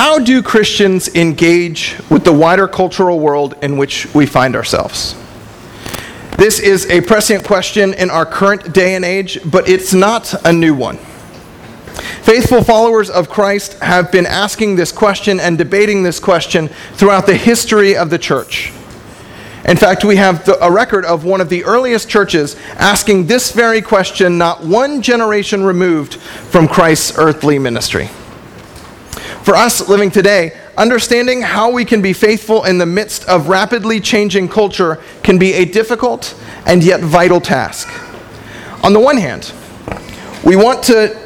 How do Christians engage with the wider cultural world in which we find ourselves? This is a prescient question in our current day and age, but it's not a new one. Faithful followers of Christ have been asking this question and debating this question throughout the history of the church. In fact, we have a record of one of the earliest churches asking this very question not one generation removed from Christ's earthly ministry. For us living today, understanding how we can be faithful in the midst of rapidly changing culture can be a difficult and yet vital task. On the one hand, we want to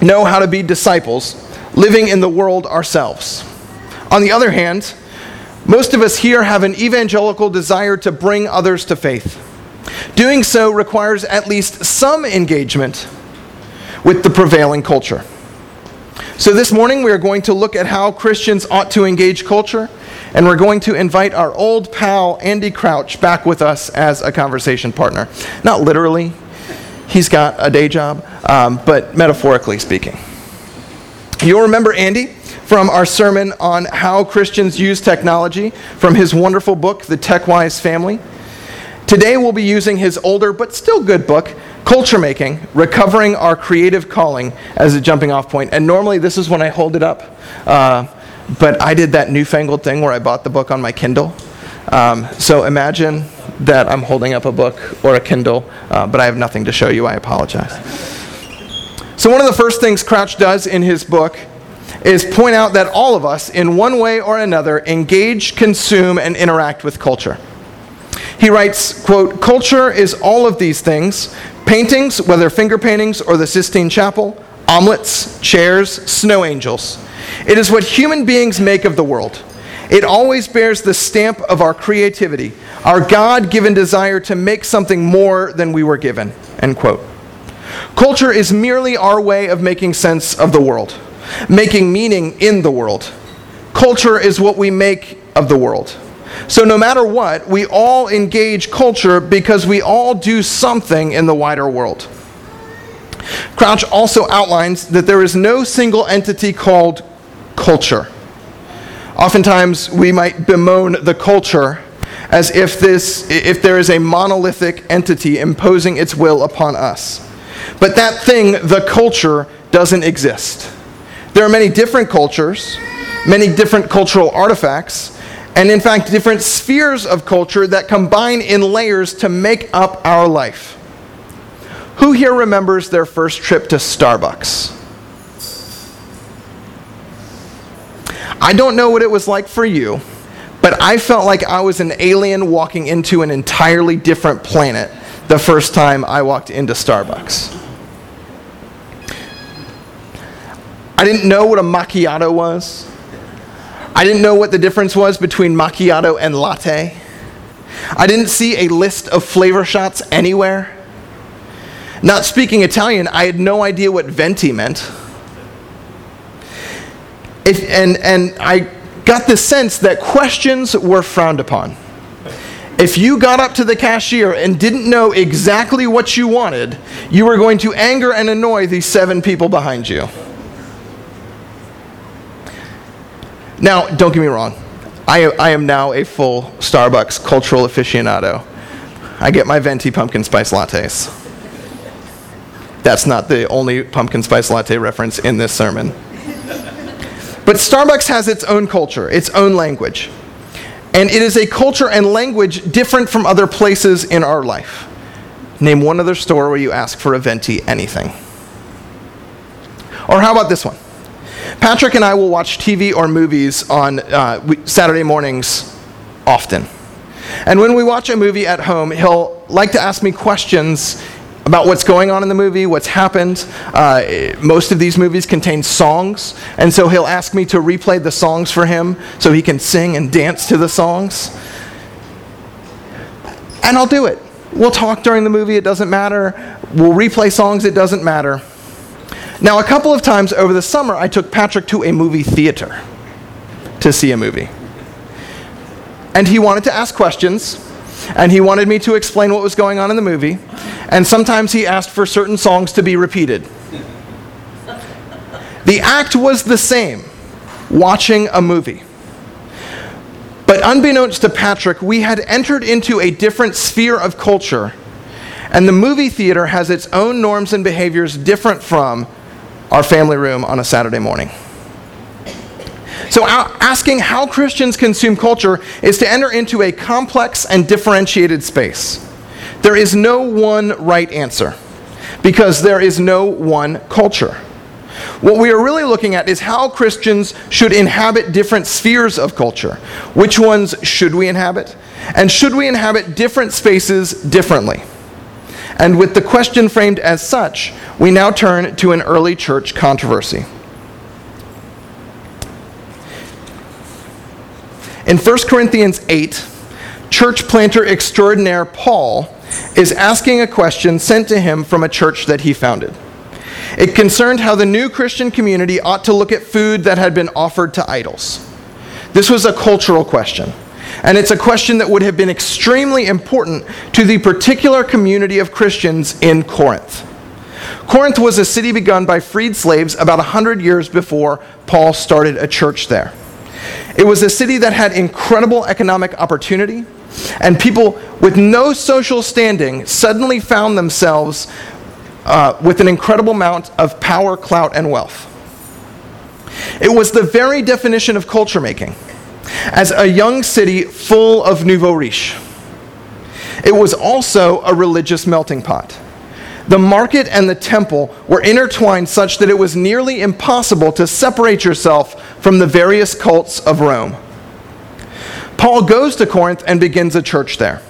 know how to be disciples, living in the world ourselves. On the other hand, most of us here have an evangelical desire to bring others to faith. Doing so requires at least some engagement with the prevailing culture. So, this morning we are going to look at how Christians ought to engage culture, and we're going to invite our old pal Andy Crouch back with us as a conversation partner. Not literally, he's got a day job, um, but metaphorically speaking. You'll remember Andy from our sermon on how Christians use technology from his wonderful book, The TechWise Family. Today we'll be using his older but still good book, Culture Making Recovering Our Creative Calling, as a jumping off point. And normally this is when I hold it up, uh, but I did that newfangled thing where I bought the book on my Kindle. Um, so imagine that I'm holding up a book or a Kindle, uh, but I have nothing to show you. I apologize. So, one of the first things Crouch does in his book is point out that all of us, in one way or another, engage, consume, and interact with culture. He writes, quote, Culture is all of these things paintings, whether finger paintings or the Sistine Chapel, omelets, chairs, snow angels. It is what human beings make of the world. It always bears the stamp of our creativity, our God given desire to make something more than we were given. End quote. Culture is merely our way of making sense of the world, making meaning in the world. Culture is what we make of the world. So, no matter what, we all engage culture because we all do something in the wider world. Crouch also outlines that there is no single entity called culture. Oftentimes, we might bemoan the culture as if, this, if there is a monolithic entity imposing its will upon us. But that thing, the culture, doesn't exist. There are many different cultures, many different cultural artifacts, and in fact, different spheres of culture that combine in layers to make up our life. Who here remembers their first trip to Starbucks? I don't know what it was like for you, but I felt like I was an alien walking into an entirely different planet the first time I walked into Starbucks. I didn't know what a macchiato was. I didn't know what the difference was between macchiato and latte. I didn't see a list of flavor shots anywhere. Not speaking Italian, I had no idea what venti meant. If, and, and I got the sense that questions were frowned upon. If you got up to the cashier and didn't know exactly what you wanted, you were going to anger and annoy these seven people behind you. Now, don't get me wrong. I, I am now a full Starbucks cultural aficionado. I get my venti pumpkin spice lattes. That's not the only pumpkin spice latte reference in this sermon. But Starbucks has its own culture, its own language. And it is a culture and language different from other places in our life. Name one other store where you ask for a venti anything. Or how about this one? Patrick and I will watch TV or movies on uh, Saturday mornings often. And when we watch a movie at home, he'll like to ask me questions about what's going on in the movie, what's happened. Uh, most of these movies contain songs, and so he'll ask me to replay the songs for him so he can sing and dance to the songs. And I'll do it. We'll talk during the movie, it doesn't matter. We'll replay songs, it doesn't matter. Now, a couple of times over the summer, I took Patrick to a movie theater to see a movie. And he wanted to ask questions, and he wanted me to explain what was going on in the movie, and sometimes he asked for certain songs to be repeated. The act was the same, watching a movie. But unbeknownst to Patrick, we had entered into a different sphere of culture, and the movie theater has its own norms and behaviors different from our family room on a Saturday morning. So, asking how Christians consume culture is to enter into a complex and differentiated space. There is no one right answer because there is no one culture. What we are really looking at is how Christians should inhabit different spheres of culture. Which ones should we inhabit? And should we inhabit different spaces differently? And with the question framed as such, we now turn to an early church controversy. In 1 Corinthians 8, church planter extraordinaire Paul is asking a question sent to him from a church that he founded. It concerned how the new Christian community ought to look at food that had been offered to idols. This was a cultural question, and it's a question that would have been extremely important to the particular community of Christians in Corinth. Corinth was a city begun by freed slaves about 100 years before Paul started a church there. It was a city that had incredible economic opportunity, and people with no social standing suddenly found themselves uh, with an incredible amount of power, clout, and wealth. It was the very definition of culture making, as a young city full of nouveau riche. It was also a religious melting pot. The market and the temple were intertwined such that it was nearly impossible to separate yourself from the various cults of Rome. Paul goes to Corinth and begins a church there.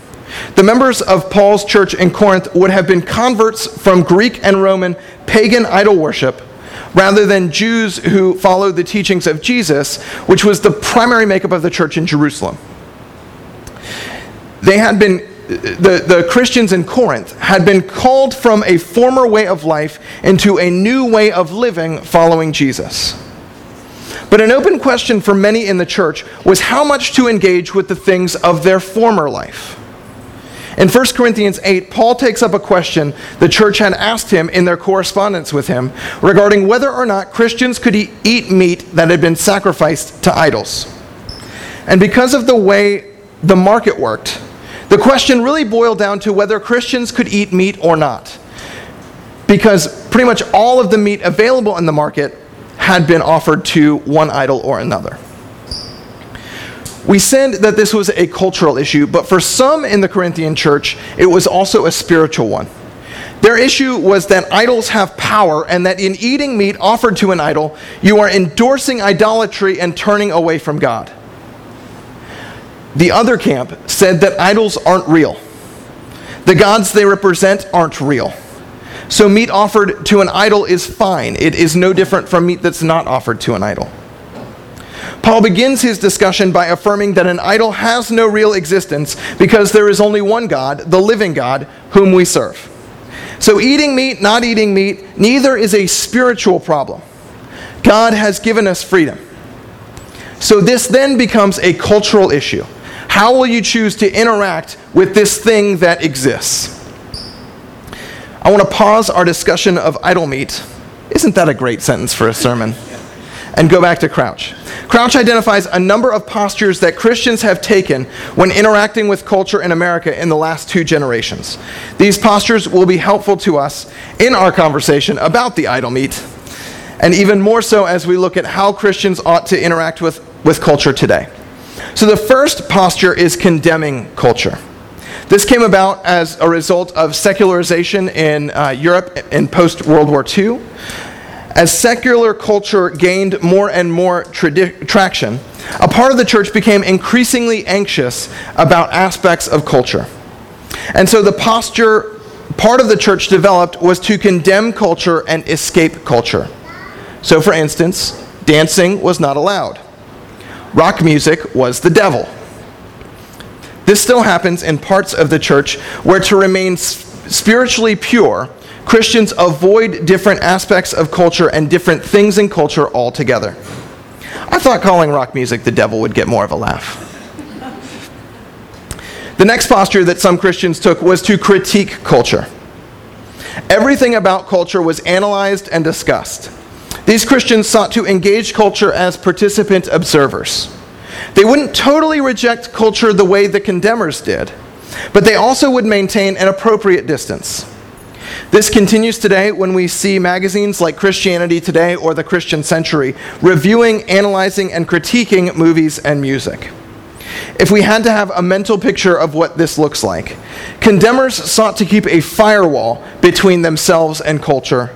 The members of Paul's church in Corinth would have been converts from Greek and Roman pagan idol worship rather than Jews who followed the teachings of Jesus, which was the primary makeup of the church in Jerusalem. They had been, the, the Christians in Corinth had been called from a former way of life into a new way of living following Jesus. But an open question for many in the church was how much to engage with the things of their former life. In 1 Corinthians 8, Paul takes up a question the church had asked him in their correspondence with him regarding whether or not Christians could eat meat that had been sacrificed to idols. And because of the way the market worked, the question really boiled down to whether Christians could eat meat or not. Because pretty much all of the meat available in the market had been offered to one idol or another. We said that this was a cultural issue, but for some in the Corinthian church, it was also a spiritual one. Their issue was that idols have power, and that in eating meat offered to an idol, you are endorsing idolatry and turning away from God. The other camp said that idols aren't real. The gods they represent aren't real. So meat offered to an idol is fine. It is no different from meat that's not offered to an idol. Paul begins his discussion by affirming that an idol has no real existence because there is only one God, the living God, whom we serve. So, eating meat, not eating meat, neither is a spiritual problem. God has given us freedom. So, this then becomes a cultural issue. How will you choose to interact with this thing that exists? I want to pause our discussion of idol meat. Isn't that a great sentence for a sermon? And go back to Crouch. Crouch identifies a number of postures that Christians have taken when interacting with culture in America in the last two generations. These postures will be helpful to us in our conversation about the idol meat, and even more so as we look at how Christians ought to interact with, with culture today. So, the first posture is condemning culture. This came about as a result of secularization in uh, Europe in post World War II. As secular culture gained more and more tradi- traction, a part of the church became increasingly anxious about aspects of culture. And so the posture part of the church developed was to condemn culture and escape culture. So, for instance, dancing was not allowed, rock music was the devil. This still happens in parts of the church where to remain spiritually pure, Christians avoid different aspects of culture and different things in culture altogether. I thought calling rock music the devil would get more of a laugh. The next posture that some Christians took was to critique culture. Everything about culture was analyzed and discussed. These Christians sought to engage culture as participant observers. They wouldn't totally reject culture the way the condemners did, but they also would maintain an appropriate distance. This continues today when we see magazines like Christianity Today or The Christian Century reviewing, analyzing, and critiquing movies and music. If we had to have a mental picture of what this looks like, condemners sought to keep a firewall between themselves and culture,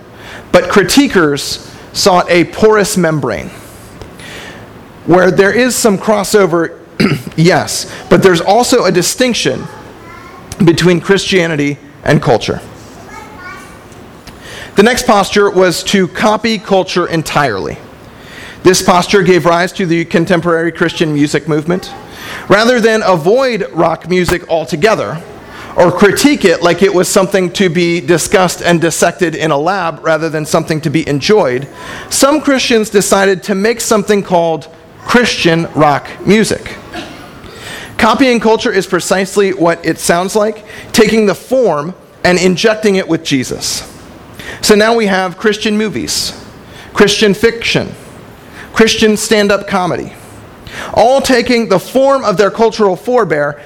but critiquers sought a porous membrane. Where there is some crossover, yes, but there's also a distinction between Christianity and culture. The next posture was to copy culture entirely. This posture gave rise to the contemporary Christian music movement. Rather than avoid rock music altogether, or critique it like it was something to be discussed and dissected in a lab rather than something to be enjoyed, some Christians decided to make something called Christian rock music. Copying culture is precisely what it sounds like, taking the form and injecting it with Jesus. So now we have Christian movies, Christian fiction, Christian stand up comedy, all taking the form of their cultural forebear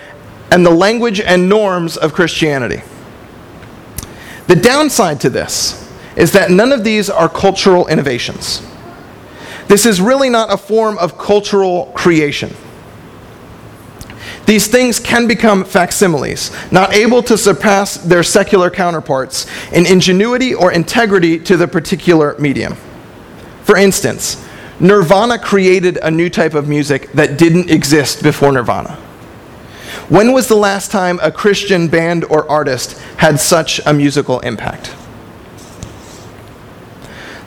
and the language and norms of Christianity. The downside to this is that none of these are cultural innovations. This is really not a form of cultural creation. These things can become facsimiles, not able to surpass their secular counterparts in ingenuity or integrity to the particular medium. For instance, Nirvana created a new type of music that didn't exist before Nirvana. When was the last time a Christian band or artist had such a musical impact?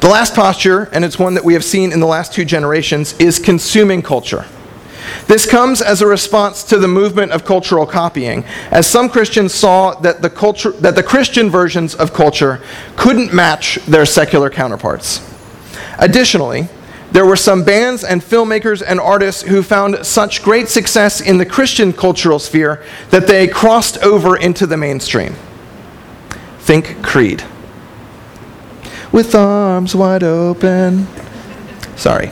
The last posture, and it's one that we have seen in the last two generations, is consuming culture. This comes as a response to the movement of cultural copying, as some Christians saw that the, culture, that the Christian versions of culture couldn't match their secular counterparts. Additionally, there were some bands and filmmakers and artists who found such great success in the Christian cultural sphere that they crossed over into the mainstream. Think Creed. With arms wide open. Sorry.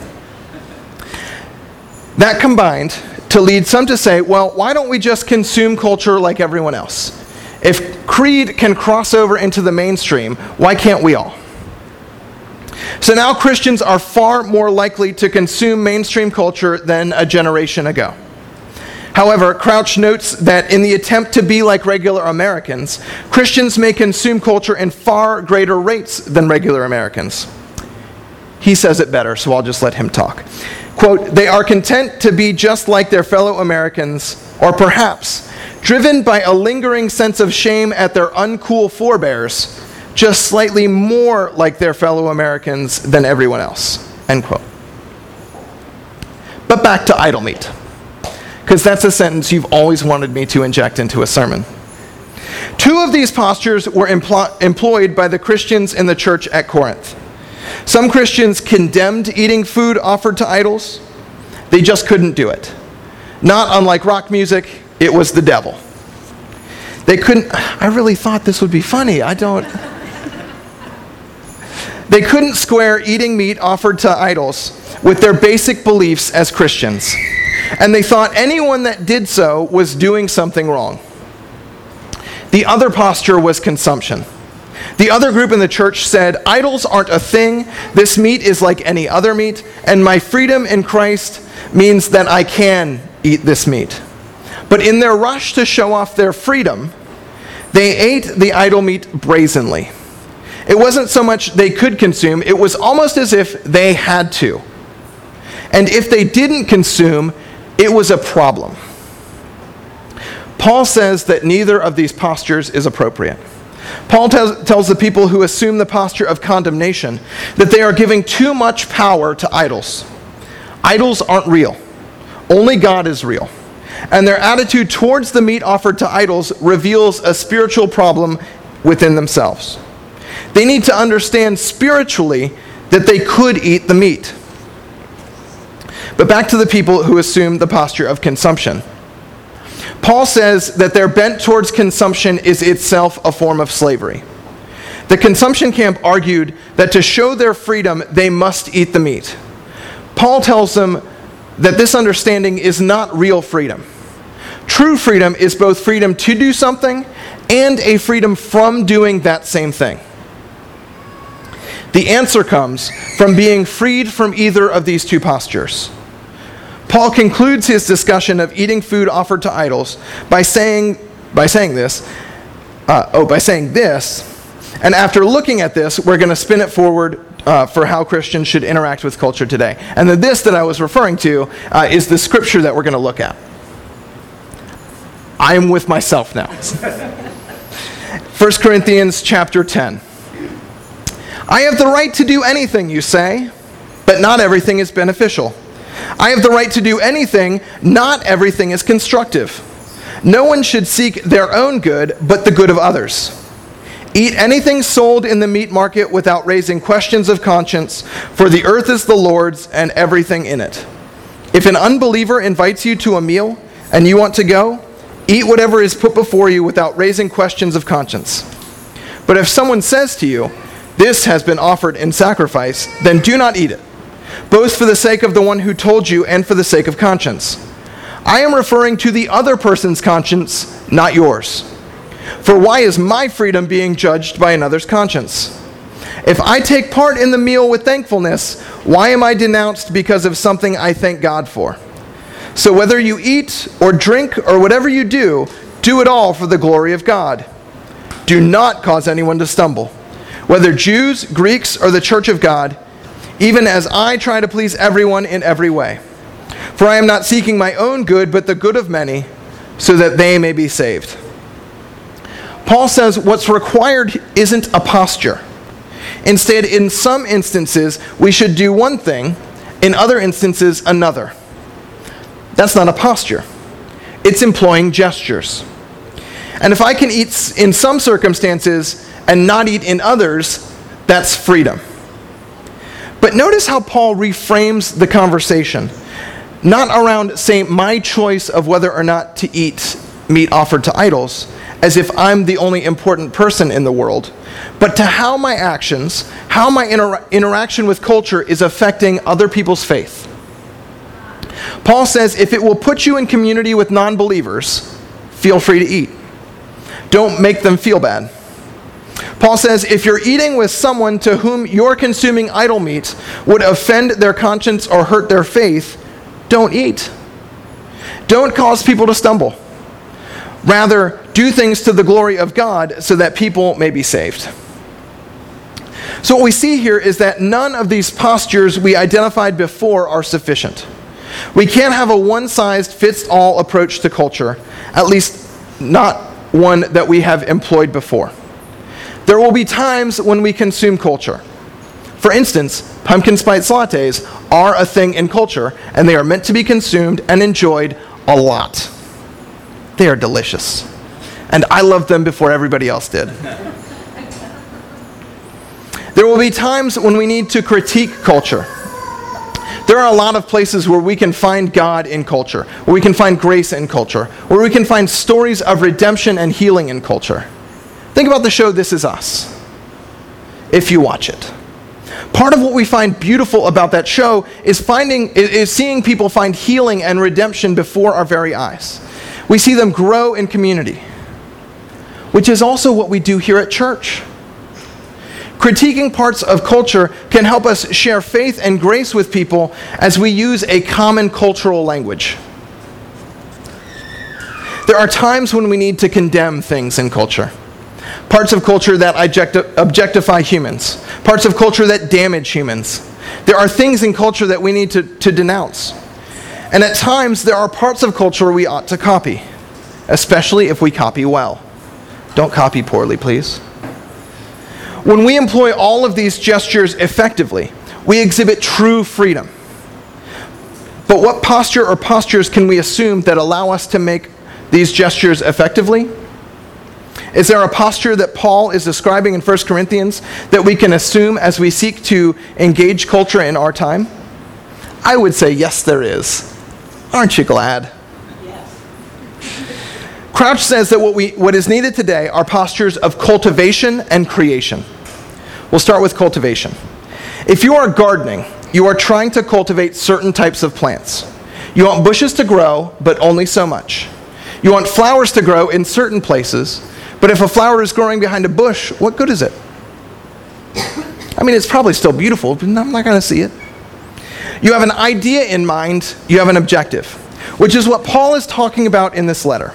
That combined to lead some to say, well, why don't we just consume culture like everyone else? If Creed can cross over into the mainstream, why can't we all? So now Christians are far more likely to consume mainstream culture than a generation ago. However, Crouch notes that in the attempt to be like regular Americans, Christians may consume culture in far greater rates than regular Americans. He says it better, so I'll just let him talk. Quote, they are content to be just like their fellow Americans, or perhaps driven by a lingering sense of shame at their uncool forebears, just slightly more like their fellow Americans than everyone else. End quote. But back to idol meat, because that's a sentence you've always wanted me to inject into a sermon. Two of these postures were empl- employed by the Christians in the church at Corinth. Some Christians condemned eating food offered to idols. They just couldn't do it. Not unlike rock music, it was the devil. They couldn't, I really thought this would be funny. I don't. They couldn't square eating meat offered to idols with their basic beliefs as Christians. And they thought anyone that did so was doing something wrong. The other posture was consumption. The other group in the church said, Idols aren't a thing. This meat is like any other meat, and my freedom in Christ means that I can eat this meat. But in their rush to show off their freedom, they ate the idol meat brazenly. It wasn't so much they could consume, it was almost as if they had to. And if they didn't consume, it was a problem. Paul says that neither of these postures is appropriate. Paul tells, tells the people who assume the posture of condemnation that they are giving too much power to idols. Idols aren't real, only God is real. And their attitude towards the meat offered to idols reveals a spiritual problem within themselves. They need to understand spiritually that they could eat the meat. But back to the people who assume the posture of consumption. Paul says that their bent towards consumption is itself a form of slavery. The consumption camp argued that to show their freedom, they must eat the meat. Paul tells them that this understanding is not real freedom. True freedom is both freedom to do something and a freedom from doing that same thing. The answer comes from being freed from either of these two postures. Paul concludes his discussion of eating food offered to idols by saying, by saying this, uh, oh, by saying this, and after looking at this, we're going to spin it forward uh, for how Christians should interact with culture today. And the this that I was referring to uh, is the scripture that we're going to look at. I am with myself now. 1 Corinthians chapter 10. I have the right to do anything, you say, but not everything is beneficial. I have the right to do anything, not everything is constructive. No one should seek their own good, but the good of others. Eat anything sold in the meat market without raising questions of conscience, for the earth is the Lord's and everything in it. If an unbeliever invites you to a meal and you want to go, eat whatever is put before you without raising questions of conscience. But if someone says to you, This has been offered in sacrifice, then do not eat it, both for the sake of the one who told you and for the sake of conscience. I am referring to the other person's conscience, not yours. For why is my freedom being judged by another's conscience? If I take part in the meal with thankfulness, why am I denounced because of something I thank God for? So whether you eat or drink or whatever you do, do it all for the glory of God. Do not cause anyone to stumble, whether Jews, Greeks, or the church of God, even as I try to please everyone in every way. For I am not seeking my own good, but the good of many, so that they may be saved. Paul says what's required isn't a posture. Instead, in some instances, we should do one thing, in other instances, another. That's not a posture, it's employing gestures. And if I can eat in some circumstances and not eat in others, that's freedom. But notice how Paul reframes the conversation. Not around, say, my choice of whether or not to eat meat offered to idols, as if I'm the only important person in the world, but to how my actions, how my inter- interaction with culture is affecting other people's faith. Paul says if it will put you in community with non believers, feel free to eat. Don't make them feel bad. Paul says if you're eating with someone to whom you're consuming idol meat would offend their conscience or hurt their faith, don't eat. Don't cause people to stumble. Rather, do things to the glory of God so that people may be saved. So, what we see here is that none of these postures we identified before are sufficient. We can't have a one size fits all approach to culture, at least not one that we have employed before. There will be times when we consume culture. For instance, pumpkin spice lattes are a thing in culture, and they are meant to be consumed and enjoyed a lot. They are delicious. And I loved them before everybody else did. There will be times when we need to critique culture. There are a lot of places where we can find God in culture, where we can find grace in culture, where we can find stories of redemption and healing in culture. Think about the show This Is Us, if you watch it. Part of what we find beautiful about that show is finding is seeing people find healing and redemption before our very eyes. We see them grow in community, which is also what we do here at church. Critiquing parts of culture can help us share faith and grace with people as we use a common cultural language. There are times when we need to condemn things in culture. Parts of culture that objectify humans, parts of culture that damage humans. There are things in culture that we need to, to denounce. And at times, there are parts of culture we ought to copy, especially if we copy well. Don't copy poorly, please. When we employ all of these gestures effectively, we exhibit true freedom. But what posture or postures can we assume that allow us to make these gestures effectively? Is there a posture that Paul is describing in 1 Corinthians that we can assume as we seek to engage culture in our time? I would say yes, there is. Aren't you glad? Yes. Crouch says that what, we, what is needed today are postures of cultivation and creation. We'll start with cultivation. If you are gardening, you are trying to cultivate certain types of plants. You want bushes to grow, but only so much. You want flowers to grow in certain places, but if a flower is growing behind a bush, what good is it? I mean, it's probably still beautiful, but I'm not going to see it. You have an idea in mind, you have an objective, which is what Paul is talking about in this letter.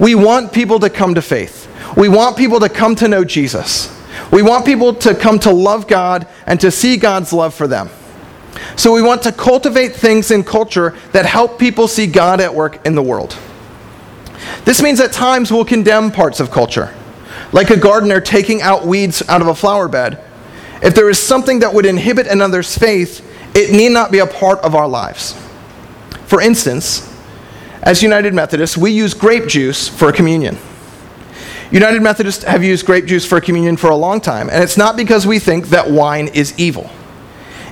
We want people to come to faith. We want people to come to know Jesus. We want people to come to love God and to see God's love for them. So we want to cultivate things in culture that help people see God at work in the world. This means at times we'll condemn parts of culture, like a gardener taking out weeds out of a flower bed. If there is something that would inhibit another's faith, it need not be a part of our lives. For instance, as United Methodists, we use grape juice for communion. United Methodists have used grape juice for communion for a long time, and it's not because we think that wine is evil.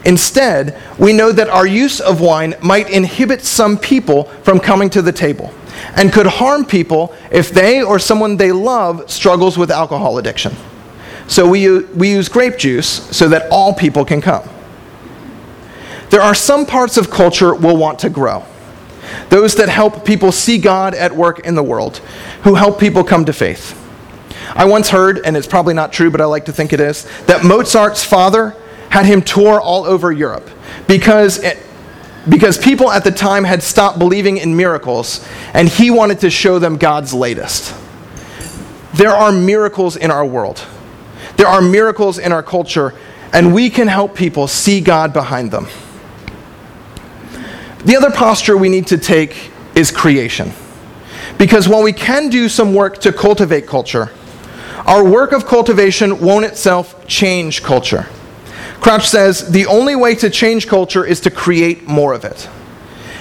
Instead, we know that our use of wine might inhibit some people from coming to the table and could harm people if they or someone they love struggles with alcohol addiction. So we, we use grape juice so that all people can come. There are some parts of culture we'll want to grow. Those that help people see God at work in the world, who help people come to faith. I once heard, and it's probably not true, but I like to think it is, that Mozart's father had him tour all over Europe because, it, because people at the time had stopped believing in miracles and he wanted to show them God's latest. There are miracles in our world, there are miracles in our culture, and we can help people see God behind them. The other posture we need to take is creation. Because while we can do some work to cultivate culture, our work of cultivation won't itself change culture. Crouch says the only way to change culture is to create more of it.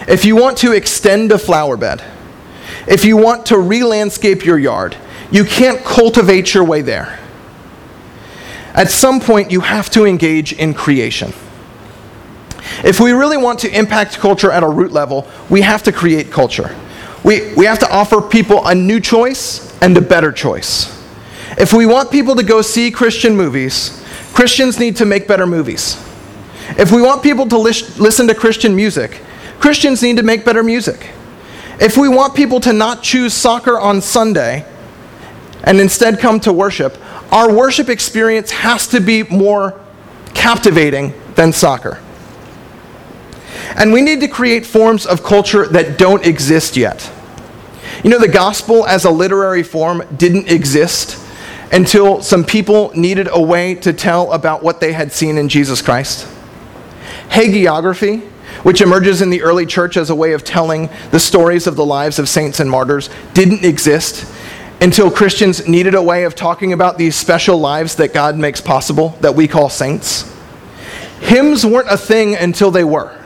If you want to extend a flower bed, if you want to re landscape your yard, you can't cultivate your way there. At some point, you have to engage in creation. If we really want to impact culture at a root level, we have to create culture. We, we have to offer people a new choice and a better choice. If we want people to go see Christian movies, Christians need to make better movies. If we want people to lis- listen to Christian music, Christians need to make better music. If we want people to not choose soccer on Sunday and instead come to worship, our worship experience has to be more captivating than soccer. And we need to create forms of culture that don't exist yet. You know, the gospel as a literary form didn't exist until some people needed a way to tell about what they had seen in Jesus Christ. Hagiography, which emerges in the early church as a way of telling the stories of the lives of saints and martyrs, didn't exist until Christians needed a way of talking about these special lives that God makes possible that we call saints. Hymns weren't a thing until they were.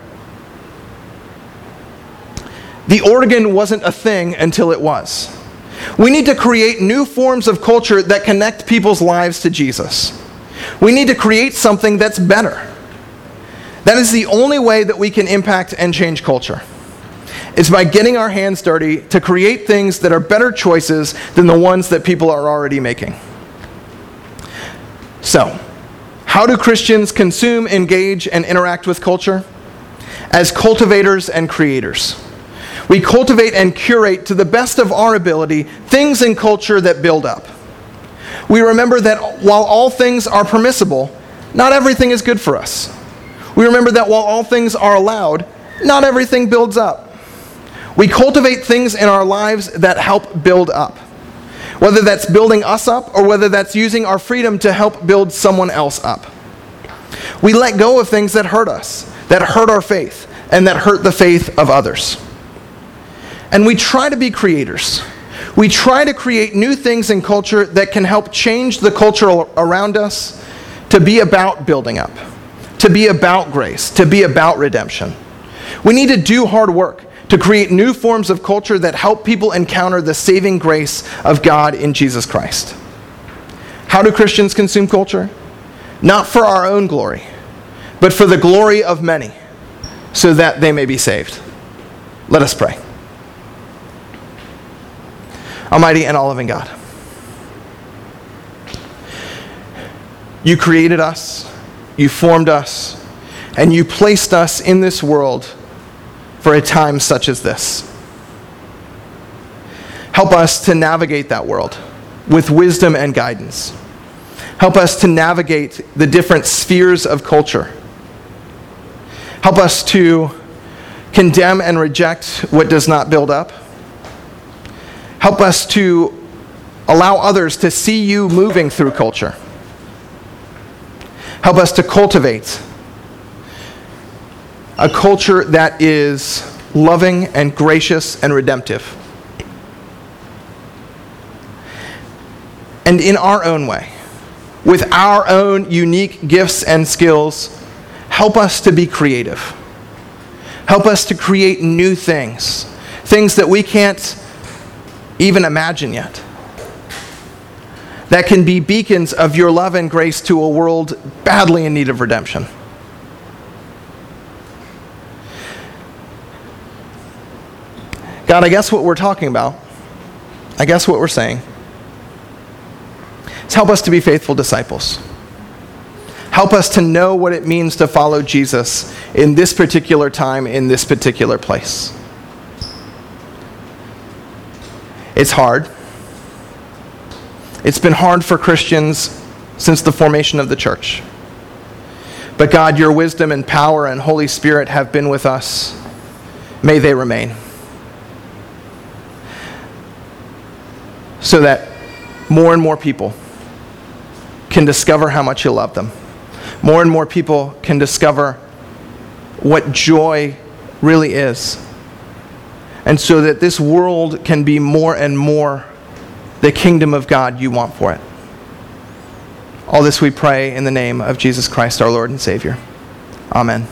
The organ wasn't a thing until it was. We need to create new forms of culture that connect people's lives to Jesus. We need to create something that's better. That is the only way that we can impact and change culture. It's by getting our hands dirty to create things that are better choices than the ones that people are already making. So, how do Christians consume, engage, and interact with culture? As cultivators and creators. We cultivate and curate to the best of our ability things in culture that build up. We remember that while all things are permissible, not everything is good for us. We remember that while all things are allowed, not everything builds up. We cultivate things in our lives that help build up, whether that's building us up or whether that's using our freedom to help build someone else up. We let go of things that hurt us, that hurt our faith, and that hurt the faith of others. And we try to be creators. We try to create new things in culture that can help change the culture around us to be about building up, to be about grace, to be about redemption. We need to do hard work to create new forms of culture that help people encounter the saving grace of God in Jesus Christ. How do Christians consume culture? Not for our own glory, but for the glory of many, so that they may be saved. Let us pray. Almighty and all loving God. You created us, you formed us, and you placed us in this world for a time such as this. Help us to navigate that world with wisdom and guidance. Help us to navigate the different spheres of culture. Help us to condemn and reject what does not build up. Help us to allow others to see you moving through culture. Help us to cultivate a culture that is loving and gracious and redemptive. And in our own way, with our own unique gifts and skills, help us to be creative. Help us to create new things, things that we can't even imagine yet, that can be beacons of your love and grace to a world badly in need of redemption. God, I guess what we're talking about, I guess what we're saying, is help us to be faithful disciples. Help us to know what it means to follow Jesus in this particular time, in this particular place. It's hard. It's been hard for Christians since the formation of the church. But God, your wisdom and power and Holy Spirit have been with us. May they remain. So that more and more people can discover how much you love them. More and more people can discover what joy really is and so that this world can be more and more the kingdom of God you want for it. All this we pray in the name of Jesus Christ, our Lord and Savior. Amen.